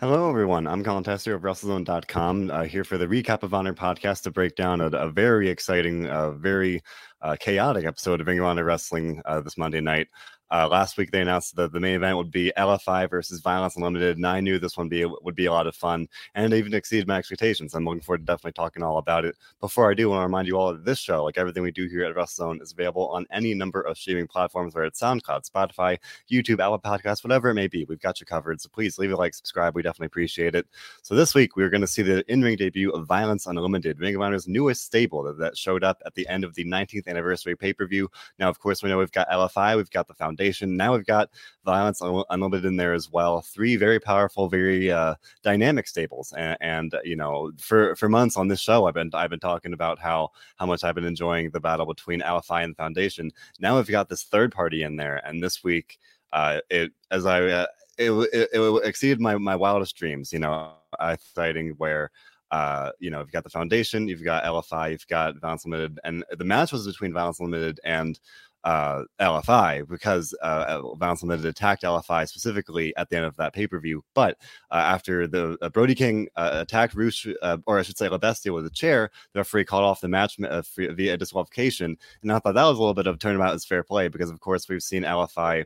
Hello, everyone. I'm Colin Tester of WrestleZone.com uh, here for the Recap of Honor podcast to break down a, a very exciting, uh, very uh, chaotic episode of Ring of Honor Wrestling uh, this Monday night. Uh, last week they announced that the main event would be LFI versus Violence Unlimited, and I knew this one be would be a lot of fun, and it even exceeded my expectations. I'm looking forward to definitely talking all about it. Before I do, I want to remind you all that this show, like everything we do here at WrestleZone, is available on any number of streaming platforms, whether it's SoundCloud, Spotify, YouTube, Apple Podcasts, whatever it may be. We've got you covered, so please leave a like, subscribe. We definitely appreciate it. So this week we're going to see the in-ring debut of Violence Unlimited, Ring of Honor's newest stable that, that showed up at the end of the 19th anniversary pay-per-view. Now, of course, we know we've got LFI, we've got the Foundation, now we've got Violence Unlimited in there as well. Three very powerful, very uh, dynamic stables, and, and, you know, for for months on this show, I've been I've been talking about how how much I've been enjoying the battle between LFI and Foundation. Now we've got this third party in there, and this week, uh, it as I uh, it, it, it exceeded my my wildest dreams. You know, I fighting where uh, you know, you've got the foundation, you've got LFI, you've got Violence Limited, and the match was between Violence Limited and uh, LFI because uh, Violence Limited attacked LFI specifically at the end of that pay per view. But uh, after the uh, Brody King uh, attacked Rush, uh, or I should say, La Bestia with a chair, the referee called off the match uh, via disqualification. And I thought that was a little bit of turnabout as fair play because, of course, we've seen LFI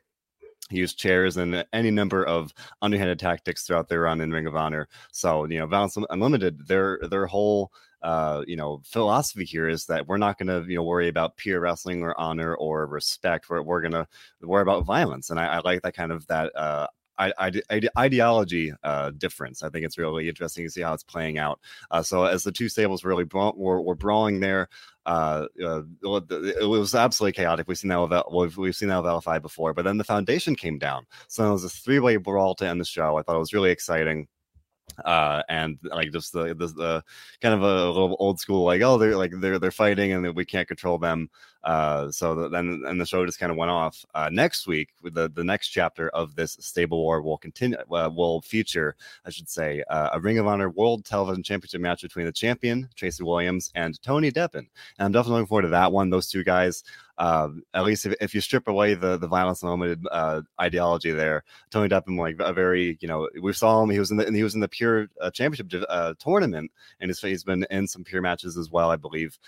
use chairs and any number of underhanded tactics throughout their run in Ring of Honor. So, you know, Violence Unlimited, their their whole uh, you know, philosophy here is that we're not going to, you know, worry about pure wrestling or honor or respect. We're, we're going to worry about violence. And I, I, like that kind of that uh, ide- ide- ideology uh, difference. I think it's really interesting to see how it's playing out. Uh, so as the two stables really bra- were, were brawling there, uh, uh, it was absolutely chaotic. We've seen that with we've, seen that with LFI before, but then the foundation came down. So it was a three way brawl to end the show. I thought it was really exciting uh and like just the, the, the kind of a little old school like oh they're like they're they're fighting and we can't control them uh so then and the show just kind of went off. Uh next week the the next chapter of this stable war will continue uh, will feature i should say uh, a ring of honor world television championship match between the champion tracy williams and tony deppen. And i'm definitely looking forward to that one. Those two guys uh, at least if, if you strip away the the violence unlimited uh, ideology there, Tony Deppen like a very you know we saw him he was in the he was in the pure championship tournament and he's, he's been in some pure matches as well I believe.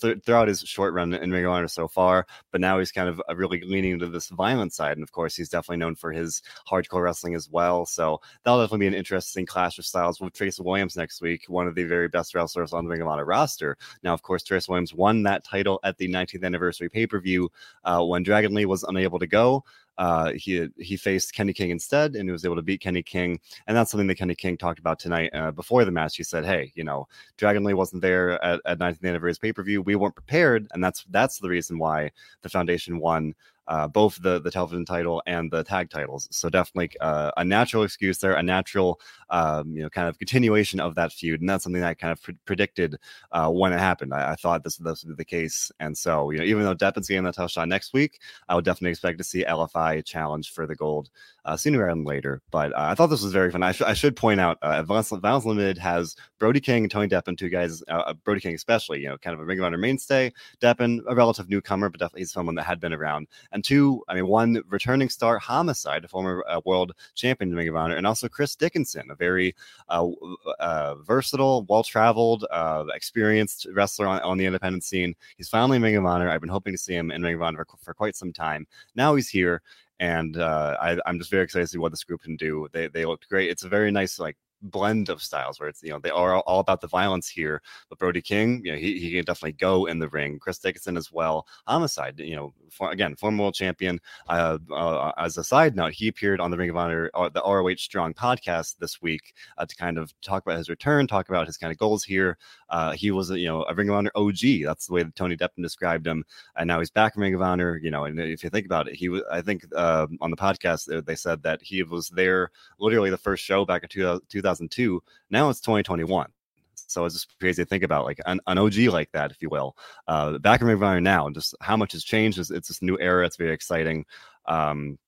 Th- throughout his short run in Ring of Honor so far, but now he's kind of uh, really leaning into this violent side and of course he's definitely known for his hardcore wrestling as well. So that'll definitely be an interesting clash of styles with Tracy Williams next week, one of the very best wrestlers on the Ring of Honor roster. Now of course Tracy Williams won that title at the 19th anniversary anniversary pay per view uh, when Dragon Lee was unable to go. Uh, he he faced Kenny King instead, and he was able to beat Kenny King. And that's something that Kenny King talked about tonight uh, before the match. He said, "Hey, you know, Dragon Lee wasn't there at, at 19th anniversary pay per view. We weren't prepared, and that's that's the reason why the Foundation won uh, both the the television title and the tag titles. So definitely uh, a natural excuse there, a natural um, you know kind of continuation of that feud, and that's something that I kind of pre- predicted uh, when it happened. I, I, thought this, this would be the case, and so you know even though Deppen's getting that title shot next week, I would definitely expect to see LFI challenge for the gold uh, sooner than later. But uh, I thought this was very fun. I, sh- I should point out, uh, Violence, Violence Limited has Brody King and Tony Deppen, two guys, uh, uh, Brody King especially, you know, kind of a Ring of Honor mainstay. Deppen, a relative newcomer, but definitely someone that had been around. And two, I mean, one returning star, Homicide, a former uh, world champion in Ring of Honor, and also Chris Dickinson, a very uh, versatile, well traveled, uh, experienced wrestler on, on, the independent scene. He's finally in Ring of Honor. I've been hoping to see him in Ring of Honor for, for quite some time. Now he's here and uh, I, am just very excited to see what this group can do. They they looked great. It's a very nice like blend of styles where it's you know they are all about the violence here but brody king you know he, he can definitely go in the ring. Chris dickinson as well. Homicide you know for, again former world champion uh, uh, as a side note he appeared on the ring of honor uh, the roh strong podcast this week uh, to kind of talk about his return talk about his kind of goals here. Uh, he was you know a ring of honor og that's the way that tony deppen described him. And now he's back in ring of honor you know and if you think about it he was i think uh, on the podcast they said that he was there literally the first show back in 2000 2002. Now it's 2021. So it's just crazy to think about, like an, an OG like that, if you will. Uh, back in Ring now, and just how much has changed. It's, it's this new era. It's very exciting. Um,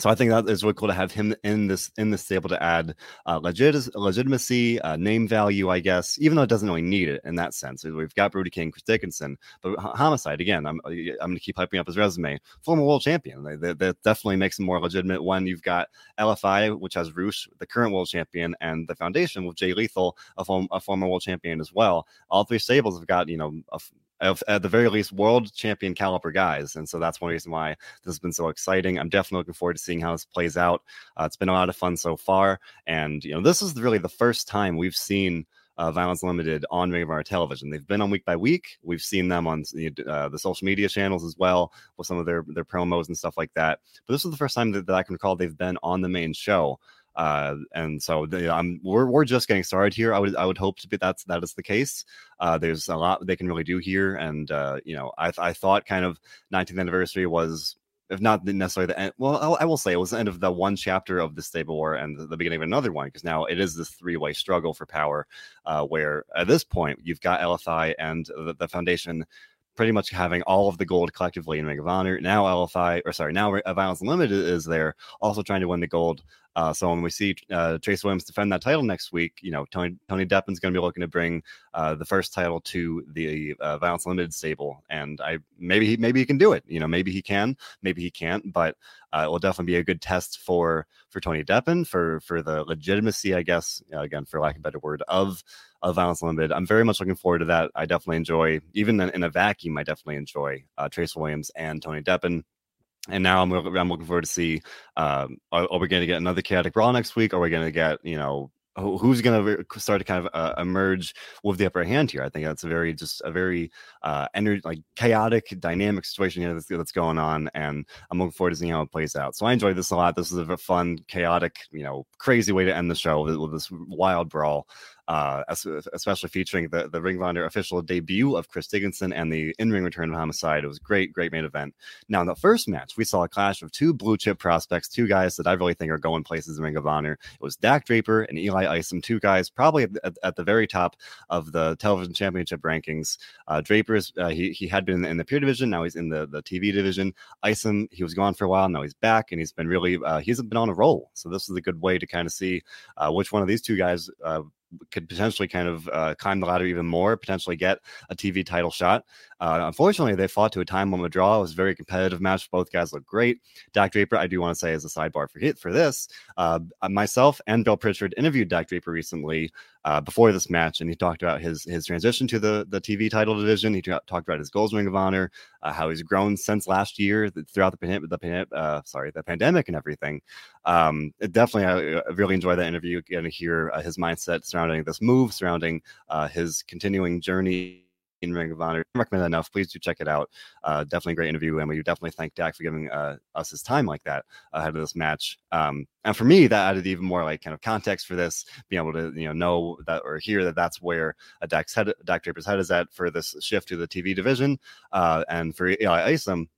so I think that is really cool to have him in this in this stable to add uh, legit legitimacy, uh, name value, I guess. Even though it doesn't really need it in that sense. We've got Brody King, Chris Dickinson, but Homicide again. I'm I'm going to keep hyping up his resume. Former world champion. That, that definitely makes him more legitimate when you've got LFI, which has Rush, the current world champion, and the Foundation with Jay Lethal, a, form, a former world champion as well. All three stables have got you know a, of, at the very least world champion caliber guys. And so that's one reason why this has been so exciting. I'm definitely looking forward to seeing how this plays out. Uh, it's been a lot of fun so far. And, you know, this is really the first time we've seen uh, Violence Limited on Ring of Honor television. They've been on week by week. We've seen them on uh, the social media channels as well with some of their, their promos and stuff like that. But this is the first time that, that I can recall they've been on the main show. Uh, and so the, I'm we're, we're just getting started here. I would I would hope to be that's that is the case. Uh, there's a lot they can really do here, and uh, you know I I thought kind of 19th anniversary was if not necessarily the end. Well, I will say it was the end of the one chapter of the stable war and the, beginning of another one because now it is this three way struggle for power, uh, where at this point you've got LFI and the, the foundation pretty much having all of the gold collectively in Ring of Honor. Now LFI, or sorry, now Violence Unlimited is there, also trying to win the gold. Uh, so when we see uh, Trace Williams defend that title next week, you know Tony Tony Deppen's going to be looking to bring uh, the first title to the uh, Violence Limited stable, and I maybe he maybe he can do it. You know, maybe he can, maybe he can't, but uh, it will definitely be a good test for for Tony Deppen for for the legitimacy, I guess. again, for lack of a better word, of of Violence Limited. I'm very much looking forward to that. I definitely enjoy, even in, a vacuum, I definitely enjoy uh, Trace Williams and Tony Deppin and now I'm, I'm looking forward to see um, are, are we going to get another chaotic brawl next week? Are we going to get you know who's going to start to kind of uh, emerge with the upper hand here. I think that's a very just a very uh, energy like chaotic, dynamic situation here that's, that's, going on, and I'm looking forward to seeing how it plays out. So I enjoyed this a lot. This is a fun, chaotic, you know, crazy way to end the show with, with this wild brawl uh, especially featuring the, the Ring of Honor official debut of Chris Dickinson and the in ring return of Homicide. It was a great, great main event. Now, in the first match, we saw a clash of two blue chip prospects, two guys that I really think are going places in Ring of Honor. It was Dak Draper and Eli Isom, two guys probably at, at the very top of the television championship rankings. Uh, Draper's, uh, he, he had been in the pure division, now he's in the, the TV division. Isom, he was gone for a while, now he's back, and he's been really, uh, he's been on a roll. So this is a good way to kind of see uh, which one of these two guys could potentially kind of uh, climb the ladder even more, potentially get a TV title shot. Uh, unfortunately, they fought to a time limit draw. It was a very competitive match. Both guys look great. Dak Draper, I do want to say as a sidebar for for this, uh, myself and Bill Pritchard interviewed Dak Draper recently uh, before this match, and he talked about his his transition to the the TV title division. He talked about his goals Ring of Honor, uh, how he's grown since last year throughout the the uh, sorry the pandemic and everything. Um, definitely, I, really enjoyed that interview. To hear his mindset surrounding this move, surrounding uh, his continuing journey in Ring of Honor. I recommend that enough. Please do check it out. Uh, definitely great interview, and we definitely thank Dak for giving uh, us his time like that ahead of this match. Um, and for me, that added even more like kind of context for this, being able to you know know that or hear that that's where a Dak's head, Dak Draper's head is at for this shift to the TV division, uh, and for Eli Isom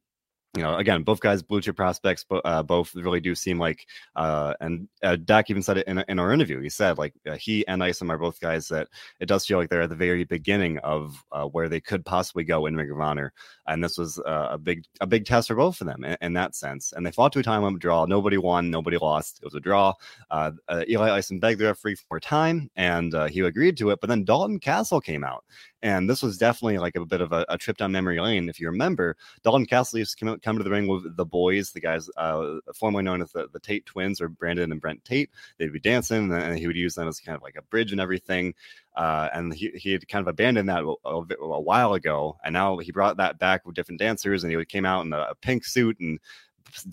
you know, again, both guys blue chip prospects, but uh, both really do seem like, uh, and uh, Dak even said it in, in our interview. He said like uh, he and Isom are both guys that it does feel like they're at the very beginning of uh, where they could possibly go in Ring of Honor, and this was uh, a big a big test for both of them in, in, that sense. And they fought to a time limit draw. Nobody won, nobody lost. It was a draw. Eli Isom begged the referee for more time, and he agreed to it. But then Dalton Castle came out, and this was definitely like a bit of a, a, trip down memory lane. If you remember, Dalton Castle used to come, to the ring with the boys, the guys uh, formerly known as the, the Tate twins or Brandon and Brent Tate. They'd be dancing and he would use them as kind of like a bridge and everything. Uh, and he, he had kind of abandoned that a, a, while ago. And now he brought that back with different dancers and he came out in a, a pink suit and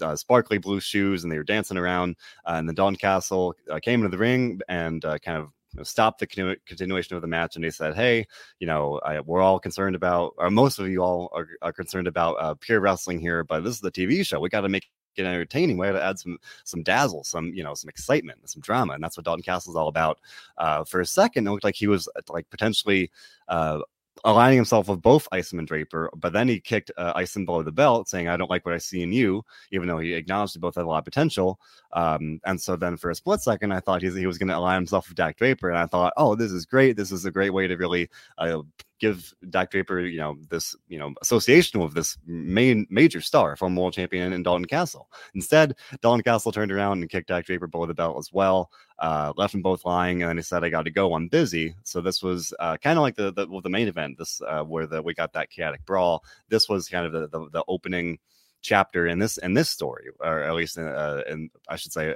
uh, sparkly blue shoes and they were dancing around. Uh, and then Dalton Castle uh, came into the ring and uh, kind of know, stop the continu- continuation of the match and they said hey you know I, we're all concerned about or most of you all are, are concerned about uh, pure wrestling here but this is the tv show. We got to make it entertaining. We got to add some some dazzle some you know some excitement some drama. And that's what dalton castle is all about. Uh, for a second it looked like he was like potentially uh, aligning himself with both Isom and Draper, but then he kicked uh, Isom below the belt, saying, I don't like what I see in you, even though he acknowledged they both had a lot of potential. Um, and so then for a split second, I thought he, he was going to align himself with Dak Draper. And I thought, oh, this is great. This is a great way to really uh, give Dak Draper, you know, this, you know, association with this main major star, former world champion in Dalton Castle. Instead, Dalton Castle turned around and kicked Dak Draper below the belt as well. Uh, left them both lying, and then he said, "I got to go. I'm busy." So this was uh, kind of like the, the well, the main event. This uh, where the we got that chaotic brawl. This was kind of the the, the opening chapter in this in this story, or at least in, uh, in I should say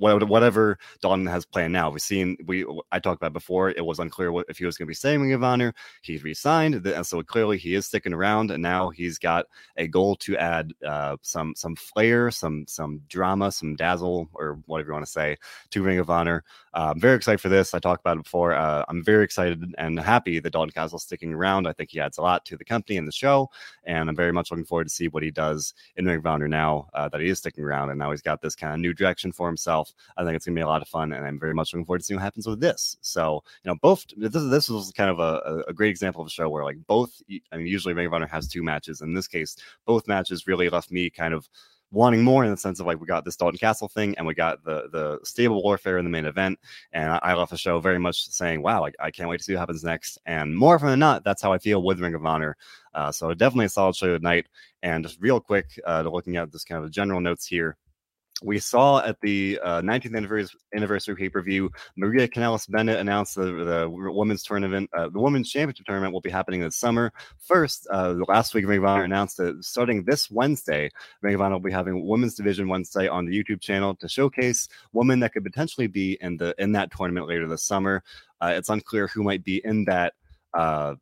whatever Dalton has planned now. We've seen we I talked about before. It was unclear what, if he was going to be staying Ring of Honor. He's resigned, and so clearly he is sticking around. And now he's got a goal to add uh, some some flair, some some drama, some dazzle, or whatever you want to say, to Ring of Honor. Uh, I'm very excited for this. I talked about it before. Uh, I'm very excited and happy that Dalton Castle's sticking around. I think he adds a lot to the company and the show, and I'm very much looking forward to see what he does in Ring of Honor now uh, that he is sticking around, and now he's got this kind of new direction for himself. I think it's gonna be a lot of fun, and I'm very much looking forward to seeing what happens with this. So, you know, both this, this was kind of a, a great example of a show where like both. I mean, usually Ring of Honor has two matches. In this case, both matches really left me kind of wanting more in the sense of like we got this Dalton Castle thing and we got the the stable warfare in the main event. And I, I left the show very much saying, wow, like, I can't wait to see what happens next. And more often than not, that's how I feel with Ring of Honor. Uh, so definitely a solid show tonight. And just real quick, uh, looking at this kind of general notes here we saw at the uh, 19th anniversary, pay per view, Maria Kanellis Bennett announced the, the women's tournament, uh, the women's championship tournament will be happening this summer. First, uh, last week, Ring of Honor announced that starting this Wednesday, Ring of Honor will be having women's division Wednesday on the YouTube channel to showcase women that could potentially be in the in that tournament later this summer. Uh, it's unclear who might be in that uh,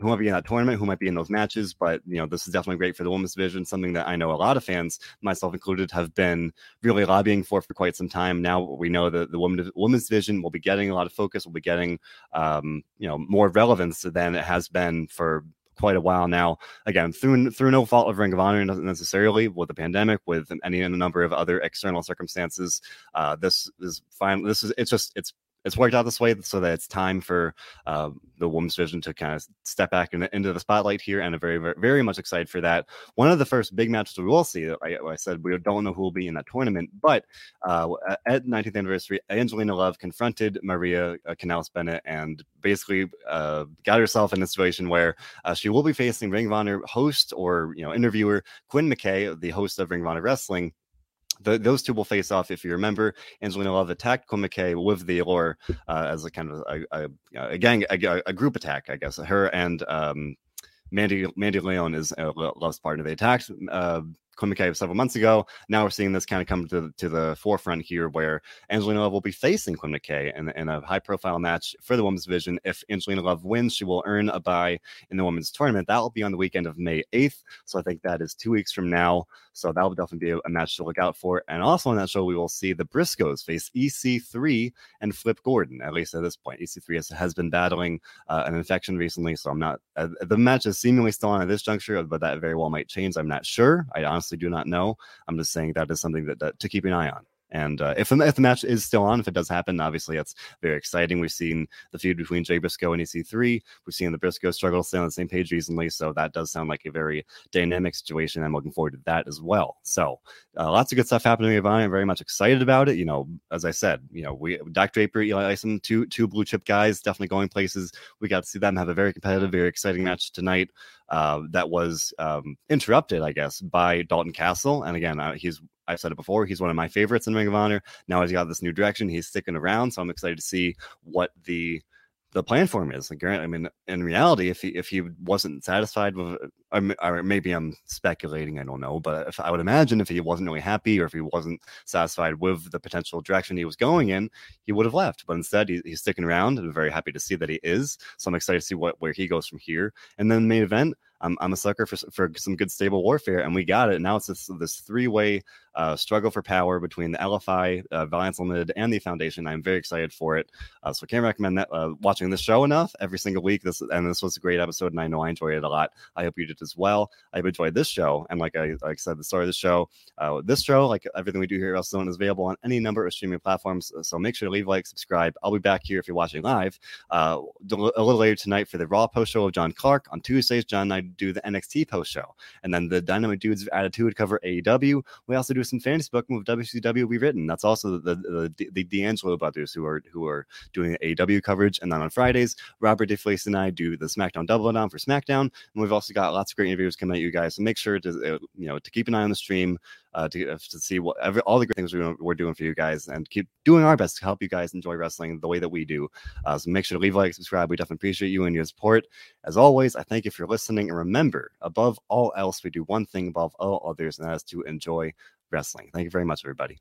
who might be in that tournament, who might be in those matches. But you know, this is definitely great for the women's division, something that I know a lot of fans, myself included, have been really lobbying for for quite some time. Now we know that the women, women's division will be getting a lot of focus, will be getting um, you know more relevance than it has been for quite a while now. Again, through through no fault of Ring of Honor necessarily, with the pandemic, with any a number of other external circumstances. Uh, this is fine. This is it's just it's it's worked out this way so that it's time for uh, the women's division to kind of step back in, into the spotlight here, and I'm very, very, very much excited for that. One of the first big matches we will see. I, I said we don't know who will be in that tournament, but uh, at 19th anniversary, Angelina Love confronted Maria uh, Kanellis Bennett and basically uh, got herself in a situation where uh, she will be facing Ring of Honor host or you know interviewer Quinn McKay, the host of Ring of Honor Wrestling the, those two will face off. If you remember, Angelina Love attacked McKay with the Allure uh, as a kind of a, a, a gang, a, a, group attack, I guess. Her and um, Mandy Mandy Leon is uh, Love's partner. They attacked uh, McKay several months ago. Now we're seeing this kind of come to, to the forefront here where Angelina Love will be facing Quinn McKay in, in a high profile match for the women's division. If Angelina Love wins, she will earn a bye in the women's tournament. That will be on the weekend of May 8th. So I think that is two weeks from now. So that will definitely be a, a match to look out for. And also on that show, we will see the Briscoes face EC3 and Flip Gordon, at least at this point. EC3 has, has been battling uh, an infection recently. So I'm not, uh, the match is seemingly still on at this juncture, but that very well might change. I'm not sure. I honestly honestly do not know. I'm just saying that is something that, that to keep an eye on. And uh, if, if the match is still on, if it does happen, obviously that's very exciting. We've seen the feud between Jay Briscoe and EC3. We've seen the Briscoe struggle stay on the same page recently. So that does sound like a very dynamic situation. I'm looking forward to that as well. So uh, lots of good stuff happening in I'm very much excited about it. You know, as I said, you know, we Dak Draper, Eli Isom, two two blue chip guys, definitely going places. We got to see them have a very competitive, very exciting match tonight. Uh, that was um, interrupted, I guess, by Dalton Castle. And again, uh, he's I've said it before. He's one of my favorites in Ring of Honor. Now he's got this new direction. He's sticking around, so I'm excited to see what the the plan for him is. Like, I mean, in reality, if he if he wasn't satisfied with, or maybe I'm speculating, I don't know, but if I would imagine if he wasn't really happy or if he wasn't satisfied with the potential direction he was going in, he would have left. But instead, he, he's sticking around, and I'm very happy to see that he is. So I'm excited to see what where he goes from here. And then the main event, I'm, I'm a sucker for, for some good stable warfare, and we got it. Now it's this, this three way uh, struggle for power between the LFI, uh, Violence Limited, and the Foundation. I'm very excited for it. Uh, so I can't recommend that uh, watching this show enough every single week. This and this was a great episode, and I know I enjoyed it a lot. I hope you did as well. I've enjoyed this show, and like I like I said, the start of the show, uh, this show, like everything we do here at is available on any number of streaming platforms. So make sure to leave a like, subscribe. I'll be back here if you're watching live uh, a little later tonight for the Raw post show of John Clark. On Tuesdays, John and do the NXT post show, and then the Dynamite Dudes Attitude cover AEW. We also do some fantasy booking with WCW Rewritten. That's also the the, the, the D'Angelo brothers who are who are doing AEW coverage. And then on Fridays, Robert DeFelice and I do the SmackDown Double Down for SmackDown, and we've also got lots of great interviews coming at you guys. So make sure to uh, you know to keep an eye on the stream uh, to, uh, to see what every, all the great things we're, we're doing for you guys and keep doing our best to help you guys enjoy wrestling the way that we do. Uh, so make sure to leave a like, subscribe. We definitely appreciate you and your support. As always, I thank you for listening. And remember, above all else, we do one thing above all others, and that is to enjoy wrestling. Thank you very much, everybody.